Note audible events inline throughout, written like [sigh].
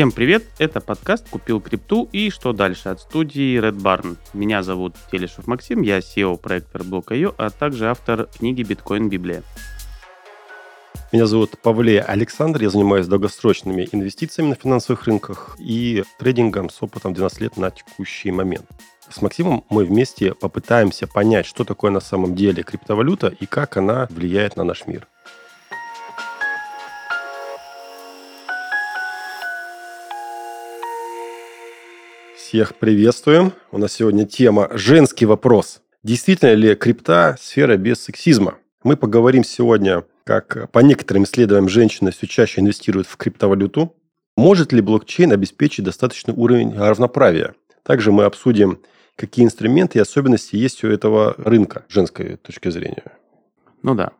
Всем привет, это подкаст «Купил крипту» и «Что дальше» от студии Red Barn. Меня зовут Телешев Максим, я SEO проекта Block.io, а также автор книги «Биткоин Библия». Меня зовут Павле Александр, я занимаюсь долгосрочными инвестициями на финансовых рынках и трейдингом с опытом 12 лет на текущий момент. С Максимом мы вместе попытаемся понять, что такое на самом деле криптовалюта и как она влияет на наш мир. Всех приветствуем. У нас сегодня тема «Женский вопрос». Действительно ли крипта сфера без сексизма? Мы поговорим сегодня как по некоторым исследованиям женщины все чаще инвестируют в криптовалюту. Может ли блокчейн обеспечить достаточный уровень равноправия? Также мы обсудим, какие инструменты и особенности есть у этого рынка женской точки зрения. Ну да.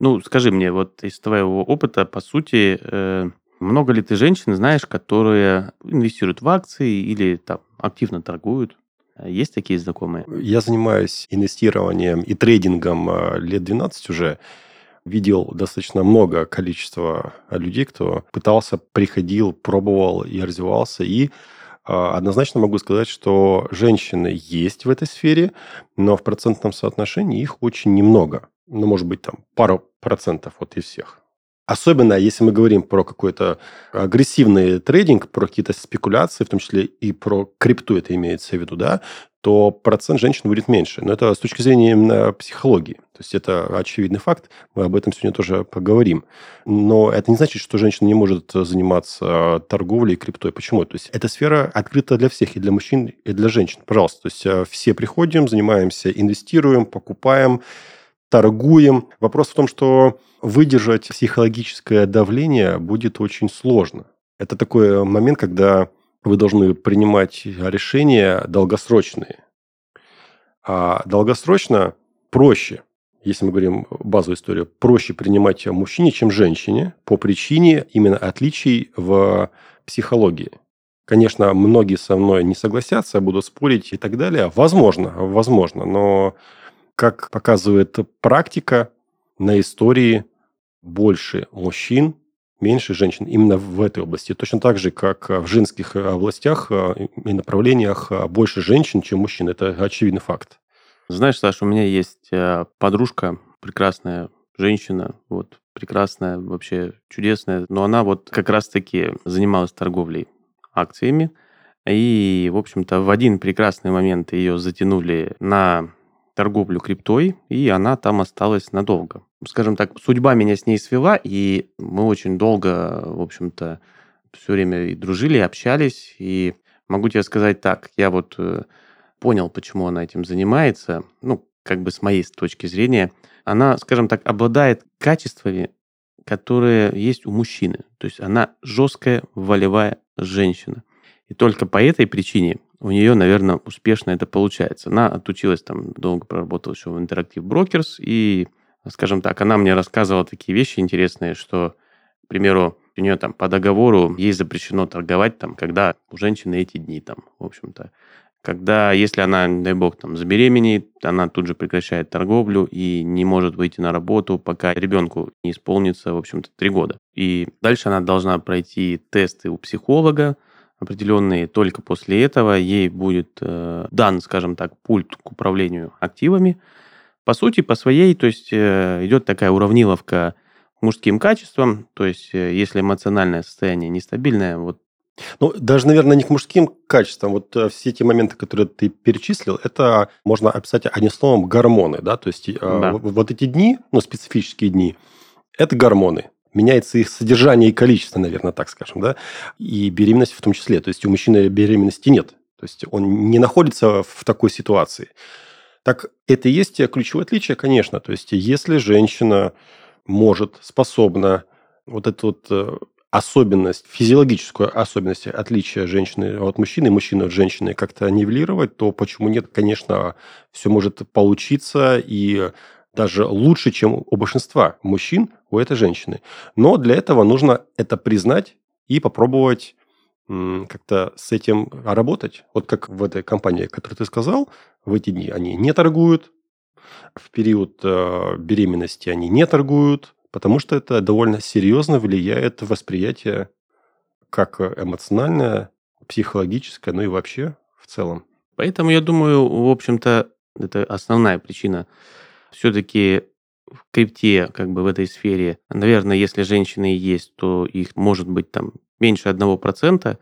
Ну, скажи мне, вот из твоего опыта, по сути, э, много ли ты женщин знаешь, которые инвестируют в акции или там активно торгуют? Есть такие знакомые? Я занимаюсь инвестированием и трейдингом э, лет 12 уже видел достаточно много количества людей, кто пытался, приходил, пробовал и развивался. И а, однозначно могу сказать, что женщины есть в этой сфере, но в процентном соотношении их очень немного. Ну, может быть, там пару процентов вот из всех. Особенно, если мы говорим про какой-то агрессивный трейдинг, про какие-то спекуляции, в том числе и про крипту это имеется в виду, да, то процент женщин будет меньше. Но это с точки зрения именно психологии. То есть это очевидный факт. Мы об этом сегодня тоже поговорим. Но это не значит, что женщина не может заниматься торговлей и криптой. Почему? То есть эта сфера открыта для всех, и для мужчин, и для женщин. Пожалуйста. То есть э, все приходим, занимаемся, инвестируем, покупаем, торгуем. Вопрос в том, что выдержать психологическое давление будет очень сложно. Это такой момент, когда вы должны принимать решения долгосрочные. А долгосрочно проще, если мы говорим базовую историю, проще принимать мужчине, чем женщине, по причине именно отличий в психологии. Конечно, многие со мной не согласятся, будут спорить и так далее. Возможно, возможно, но как показывает практика, на истории больше мужчин, меньше женщин именно в этой области. Точно так же, как в женских областях и направлениях больше женщин, чем мужчин. Это очевидный факт. Знаешь, Саша, у меня есть э, подружка, прекрасная женщина, вот прекрасная, вообще чудесная, но она вот как раз-таки занималась торговлей акциями, и, в общем-то, в один прекрасный момент ее затянули на торговлю криптой, и она там осталась надолго. Скажем так, судьба меня с ней свела, и мы очень долго, в общем-то, все время и дружили, и общались, и могу тебе сказать так, я вот э, понял, почему она этим занимается, ну, как бы с моей точки зрения, она, скажем так, обладает качествами, которые есть у мужчины. То есть она жесткая, волевая женщина. И только по этой причине у нее, наверное, успешно это получается. Она отучилась там, долго проработала еще в Interactive Brokers, и, скажем так, она мне рассказывала такие вещи интересные, что, к примеру, у нее там по договору ей запрещено торговать там, когда у женщины эти дни там, в общем-то. Когда, если она, дай бог, там забеременеет, она тут же прекращает торговлю и не может выйти на работу, пока ребенку не исполнится, в общем-то, три года. И дальше она должна пройти тесты у психолога, определенные, только после этого ей будет э, дан, скажем так, пульт к управлению активами. По сути, по своей, то есть э, идет такая уравниловка мужским качествам, то есть э, если эмоциональное состояние нестабильное, вот ну, даже, наверное, не к мужским качествам. Вот э, все эти моменты, которые ты перечислил, это можно описать одним словом гормоны, да, то есть э, да. вот эти дни, ну, специфические дни, это гормоны меняется их содержание и количество, наверное, так скажем, да, и беременность в том числе. То есть у мужчины беременности нет. То есть он не находится в такой ситуации. Так это и есть ключевое отличие, конечно. То есть если женщина может, способна вот эту вот э, особенность, физиологическую особенность отличия женщины от мужчины, мужчины от женщины как-то нивелировать, то почему нет, конечно, все может получиться, и даже лучше, чем у большинства мужчин, у этой женщины. Но для этого нужно это признать и попробовать как-то с этим работать. Вот как в этой компании, которую ты сказал, в эти дни они не торгуют, в период э, беременности они не торгуют, потому что это довольно серьезно влияет восприятие как эмоциональная, психологическая, ну и вообще в целом. Поэтому я думаю, в общем-то, это основная причина. Все-таки в крипте, как бы в этой сфере, наверное, если женщины есть, то их может быть там меньше одного процента,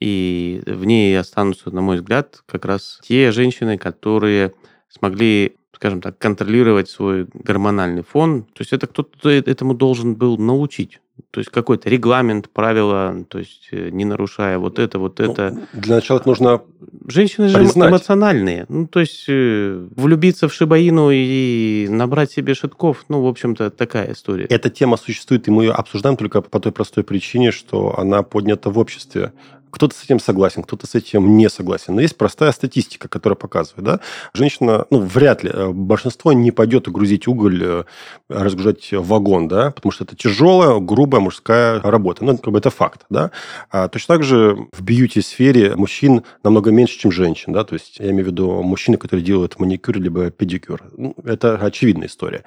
и в ней останутся, на мой взгляд, как раз те женщины, которые смогли, скажем так, контролировать свой гормональный фон. То есть это кто-то этому должен был научить. То есть какой-то регламент, правила, то есть э, не нарушая вот это, вот ну, это. Для начала это нужно Женщины же признать. эмоциональные. Ну, то есть э, влюбиться в Шибаину и набрать себе шитков, ну, в общем-то, такая история. Эта тема существует, и мы ее обсуждаем только по той простой причине, что она поднята в обществе. Кто-то с этим согласен, кто-то с этим не согласен. Но есть простая статистика, которая показывает, да, женщина, ну, вряд ли, э, большинство не пойдет грузить уголь, э, разгружать вагон, да, потому что это тяжелая, грубая мужская работа. Ну, как бы это факт, да. А точно так же в бьюти-сфере мужчин намного меньше, чем женщин, да, то есть я имею в виду мужчины, которые делают маникюр либо педикюр. Ну, это очевидная история.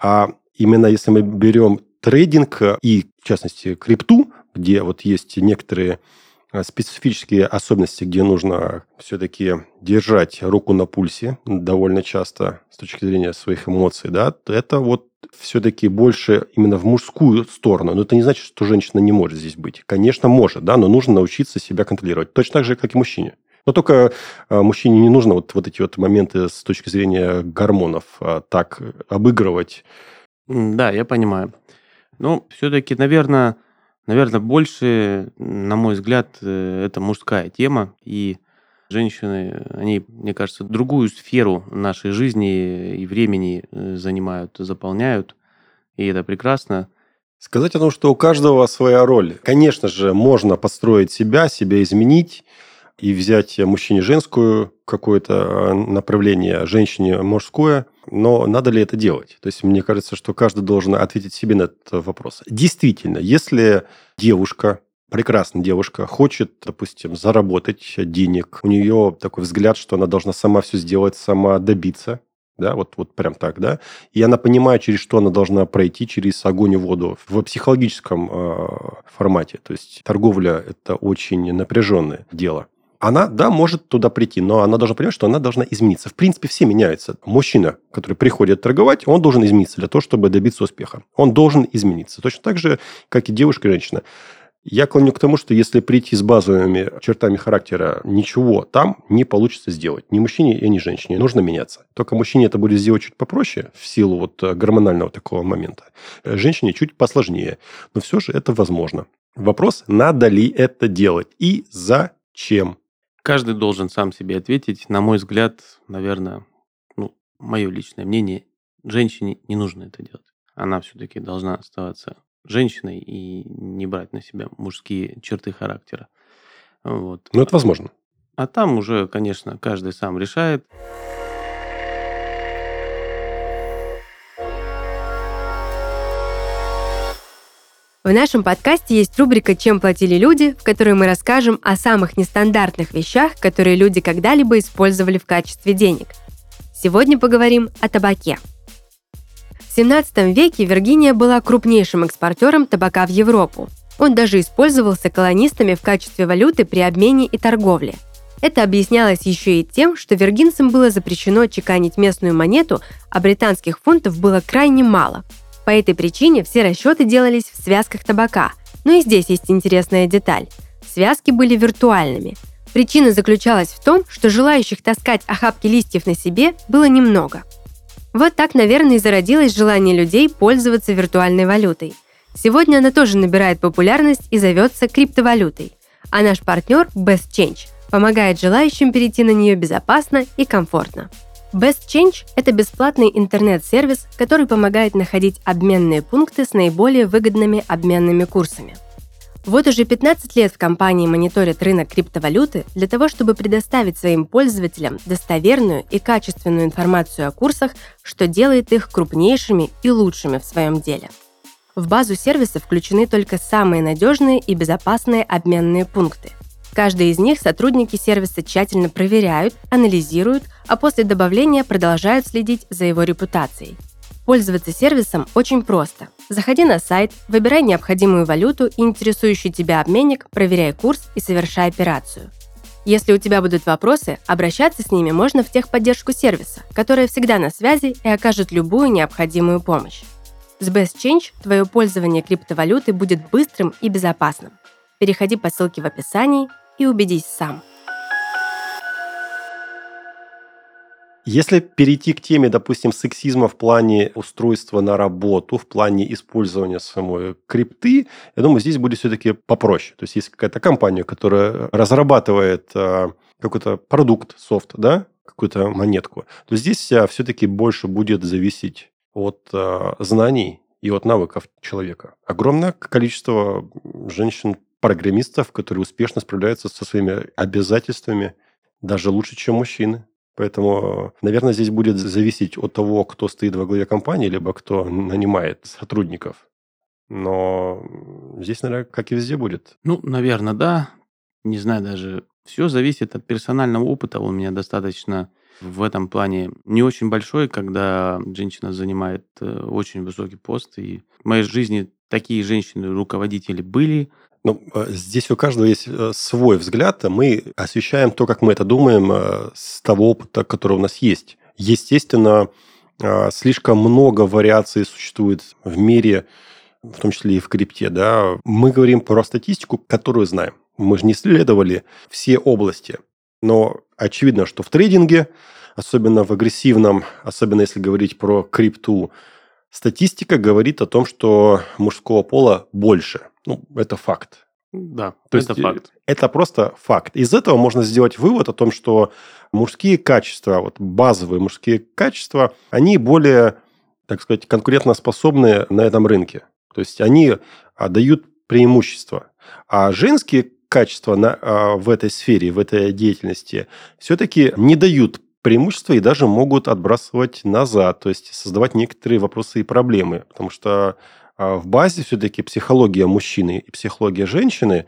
А именно если мы берем трейдинг и, в частности, крипту, где вот есть некоторые специфические особенности, где нужно все-таки держать руку на пульсе довольно часто с точки зрения своих эмоций, да, это вот все-таки больше именно в мужскую сторону. Но это не значит, что женщина не может здесь быть. Конечно, может, да, но нужно научиться себя контролировать. Точно так же, как и мужчине. Но только э, мужчине не нужно вот, вот эти вот моменты с точки зрения гормонов а, так обыгрывать. Да, я понимаю. Ну, все-таки, наверное, Наверное, больше, на мой взгляд, э, это мужская тема, и женщины, они, мне кажется, другую сферу нашей жизни и времени э, занимают, заполняют, и это прекрасно. Сказать о том, что у каждого своя роль. Конечно же, можно построить себя, себя изменить, и взять мужчине женскую какое-то э, направление, женщине мужское, но надо ли это делать? То есть мне кажется, что каждый должен ответить себе на этот вопрос. Действительно, если девушка, прекрасная девушка, хочет, допустим, заработать денег, у нее такой взгляд, что она должна сама все сделать, сама добиться, да, вот, вот прям так, да, и она понимает, через что она должна пройти, через огонь и воду в психологическом э, формате. То есть торговля – это очень напряженное дело она, да, может туда прийти, но она должна понимать, что она должна измениться. В принципе, все меняются. Мужчина, который приходит торговать, он должен измениться для того, чтобы добиться успеха. Он должен измениться. Точно так же, как и девушка и женщина. Я клоню к тому, что если прийти с базовыми чертами характера, ничего там не получится сделать. Ни мужчине и ни женщине. Нужно меняться. Только мужчине это будет сделать чуть попроще, в силу вот гормонального такого момента. Женщине чуть посложнее. Но все же это возможно. Вопрос, надо ли это делать и зачем. Каждый должен сам себе ответить. На мой взгляд, наверное, ну, мое личное мнение, женщине не нужно это делать. Она все-таки должна оставаться женщиной и не брать на себя мужские черты характера. Вот. Ну, это возможно. А там уже, конечно, каждый сам решает. В нашем подкасте есть рубрика «Чем платили люди», в которой мы расскажем о самых нестандартных вещах, которые люди когда-либо использовали в качестве денег. Сегодня поговорим о табаке. В 17 веке Виргиния была крупнейшим экспортером табака в Европу. Он даже использовался колонистами в качестве валюты при обмене и торговле. Это объяснялось еще и тем, что виргинцам было запрещено чеканить местную монету, а британских фунтов было крайне мало – по этой причине все расчеты делались в связках табака. Но и здесь есть интересная деталь. Связки были виртуальными. Причина заключалась в том, что желающих таскать охапки листьев на себе было немного. Вот так, наверное, и зародилось желание людей пользоваться виртуальной валютой. Сегодня она тоже набирает популярность и зовется криптовалютой. А наш партнер Best Change помогает желающим перейти на нее безопасно и комфортно. Best Change – это бесплатный интернет-сервис, который помогает находить обменные пункты с наиболее выгодными обменными курсами. Вот уже 15 лет в компании мониторят рынок криптовалюты для того, чтобы предоставить своим пользователям достоверную и качественную информацию о курсах, что делает их крупнейшими и лучшими в своем деле. В базу сервиса включены только самые надежные и безопасные обменные пункты – Каждый из них сотрудники сервиса тщательно проверяют, анализируют, а после добавления продолжают следить за его репутацией. Пользоваться сервисом очень просто. Заходи на сайт, выбирай необходимую валюту и интересующий тебя обменник, проверяй курс и совершай операцию. Если у тебя будут вопросы, обращаться с ними можно в техподдержку сервиса, которая всегда на связи и окажет любую необходимую помощь. С Best Change твое пользование криптовалютой будет быстрым и безопасным. Переходи по ссылке в описании и убедись сам. Если перейти к теме, допустим, сексизма в плане устройства на работу, в плане использования самой крипты, я думаю, здесь будет все-таки попроще. То есть, есть какая-то компания, которая разрабатывает э, какой-то продукт, софт, да, какую-то монетку, то здесь э, все-таки больше будет зависеть от э, знаний и от навыков человека. Огромное количество женщин-программистов, которые успешно справляются со своими обязательствами, даже лучше, чем мужчины. Поэтому, наверное, здесь будет зависеть от того, кто стоит во главе компании, либо кто нанимает сотрудников. Но здесь, наверное, как и везде будет. Ну, наверное, да. Не знаю даже. Все зависит от персонального опыта. Он у меня достаточно в этом плане не очень большой, когда женщина занимает э, очень высокий пост. И в моей жизни такие женщины-руководители были, ну, э, здесь у каждого есть э, свой взгляд. Мы освещаем то, как мы это думаем, э, с того опыта, который у нас есть. Естественно, слишком много вариаций существует в мире, в том числе и в крипте. Да? Мы говорим про статистику, которую знаем. Мы же не исследовали все области. Но очевидно, что в трейдинге, особенно в агрессивном, особенно если говорить про крипту, статистика говорит о том, что мужского пола больше – ну, это факт. Да, то это есть э, факт. Это просто факт. Из этого можно сделать вывод о том, что мужские качества, вот базовые мужские качества, они более, так сказать, конкурентоспособны на этом рынке. То есть они а, дают преимущество. А женские качества на, а, в этой сфере, в этой деятельности все-таки не дают преимущества и даже могут отбрасывать назад, то есть создавать некоторые вопросы и проблемы. Потому что а в базе все-таки психология мужчины и психология женщины,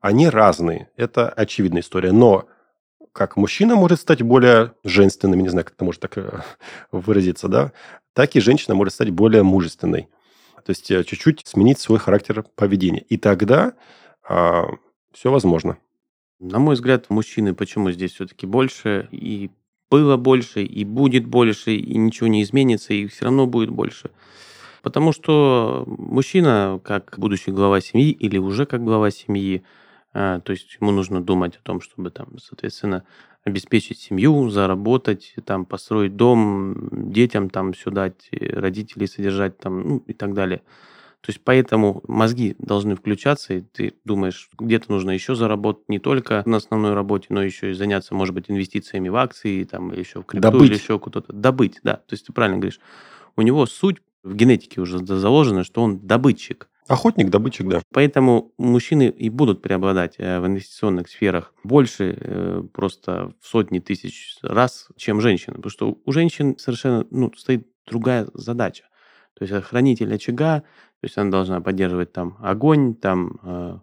они разные. Это очевидная история. Но как мужчина может стать более женственным, не знаю, как это может так э, [laughs] выразиться, да, так и женщина может стать более мужественной. То есть э, чуть-чуть сменить свой характер поведения. И тогда а, все возможно. На мой взгляд, мужчины почему здесь все-таки больше, и было больше, и будет больше, и ничего не изменится, и все равно будет больше. Потому что мужчина, как будущий глава семьи или уже как глава семьи, а, то есть ему нужно думать о том, чтобы там, соответственно, обеспечить семью, заработать, там, построить дом, детям там все дать, родителей содержать там, ну и так далее. То есть поэтому мозги должны включаться, и ты думаешь, где-то нужно еще заработать не только на основной работе, но еще и заняться, может быть, инвестициями в акции, там, или еще в крипту, Добыть. или еще куда-то. Добыть, да. То есть ты правильно говоришь. У него суть в генетике уже заложено, что он добытчик. Охотник, добытчик, да. Поэтому мужчины и будут преобладать э, в инвестиционных сферах больше э, просто в сотни тысяч раз, чем женщины. Потому что у женщин совершенно ну, стоит другая задача. То есть хранитель очага, то есть она должна поддерживать там огонь, там э,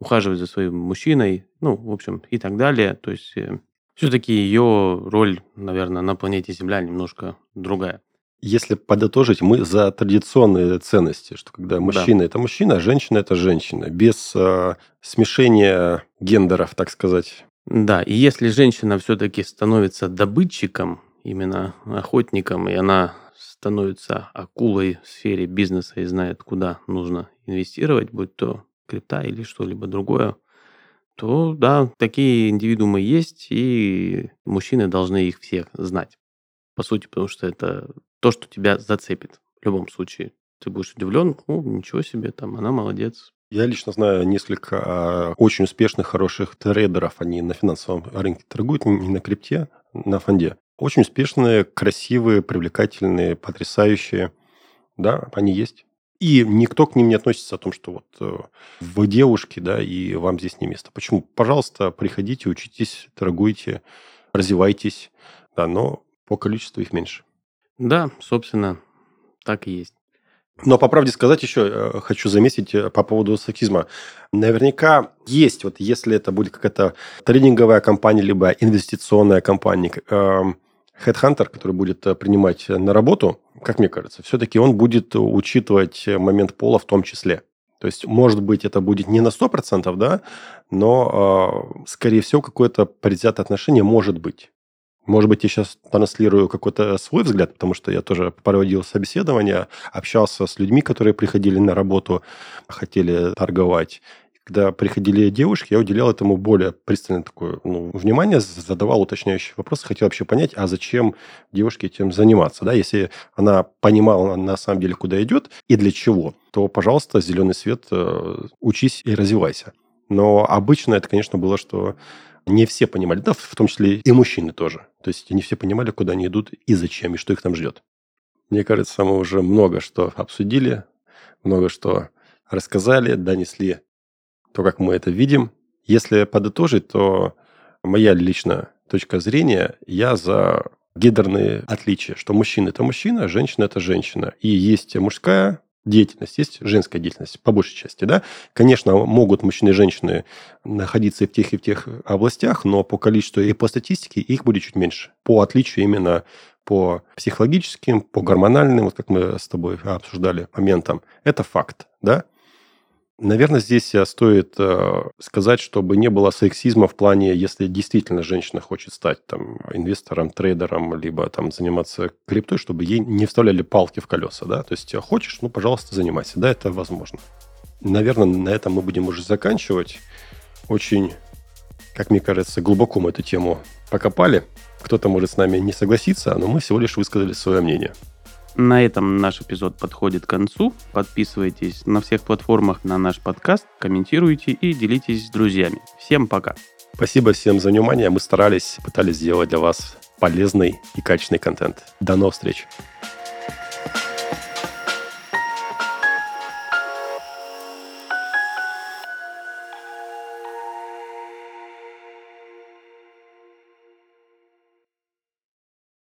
ухаживать за своим мужчиной, ну, в общем, и так далее. То есть э, все-таки ее роль, наверное, на планете Земля немножко другая. Если подытожить, мы за традиционные ценности, что когда мужчина да. это мужчина, а женщина это женщина, без э, смешения гендеров, так сказать. Да, и если женщина все-таки становится добытчиком, именно охотником, и она становится акулой в сфере бизнеса и знает, куда нужно инвестировать, будь то крипта или что-либо другое, то да, такие индивидуумы есть, и мужчины должны их всех знать. По сути, потому что это то, что тебя зацепит в любом случае. Ты будешь удивлен, ну, ничего себе, там, она молодец. Я лично знаю несколько а, очень успешных, хороших трейдеров. Они на финансовом рынке торгуют, не на крипте, на фонде. Очень успешные, красивые, привлекательные, потрясающие. Да, они есть. И никто к ним не относится о том, что вот э, вы девушки, да, и вам здесь не место. Почему? Пожалуйста, приходите, учитесь, торгуйте, развивайтесь, да, но по количеству их меньше. Да, собственно, так и есть. Но по правде сказать еще э, хочу заметить э, по поводу сексизма. Наверняка есть, вот если это будет какая-то тренинговая компания, либо инвестиционная компания, эм, хедхантер, который будет э, принимать на работу, как мне кажется, все-таки он будет учитывать момент пола в том числе. То есть, может быть, это будет не на 100%, да, но, э, скорее всего, какое-то предвзятое отношение может быть. Может быть, я сейчас транслирую какой-то свой взгляд, потому что я тоже проводил собеседование, общался с людьми, которые приходили на работу, хотели торговать. Когда приходили девушки, я уделял этому более пристальное такое ну, внимание, задавал уточняющие вопросы, хотел вообще понять, а зачем девушке этим заниматься. Да? Если она понимала на самом деле, куда идет и для чего, то, пожалуйста, зеленый свет, э, учись и развивайся. Но обычно это, конечно, было, что не все понимали, да, в том числе и мужчины тоже. То есть не все понимали, куда они идут и зачем, и что их там ждет. Мне кажется, мы уже много что обсудили, много что рассказали, донесли то, как мы это видим. Если подытожить, то моя личная точка зрения, я за гендерные отличия, что мужчина – это мужчина, женщина – это женщина. И есть мужская деятельность, есть женская деятельность, по большей части, да. Конечно, могут мужчины и женщины находиться и в тех, и в тех областях, но по количеству и по статистике их будет чуть меньше. По отличию именно по психологическим, по гормональным, вот как мы с тобой обсуждали моментам, это факт, да. Наверное, здесь э, стоит э, сказать, чтобы не было сексизма в плане, если действительно женщина хочет стать там инвестором, трейдером, либо там заниматься криптой, чтобы ей не вставляли палки в колеса, да. То есть э, хочешь, ну, пожалуйста, занимайся, да, это возможно. Наверное, на этом мы будем уже заканчивать. Очень, как мне кажется, глубоко мы эту тему покопали. Кто-то может с нами не согласиться, но мы всего лишь высказали свое мнение. На этом наш эпизод подходит к концу. Подписывайтесь на всех платформах на наш подкаст, комментируйте и делитесь с друзьями. Всем пока. Спасибо всем за внимание. Мы старались, пытались сделать для вас полезный и качественный контент. До новых встреч.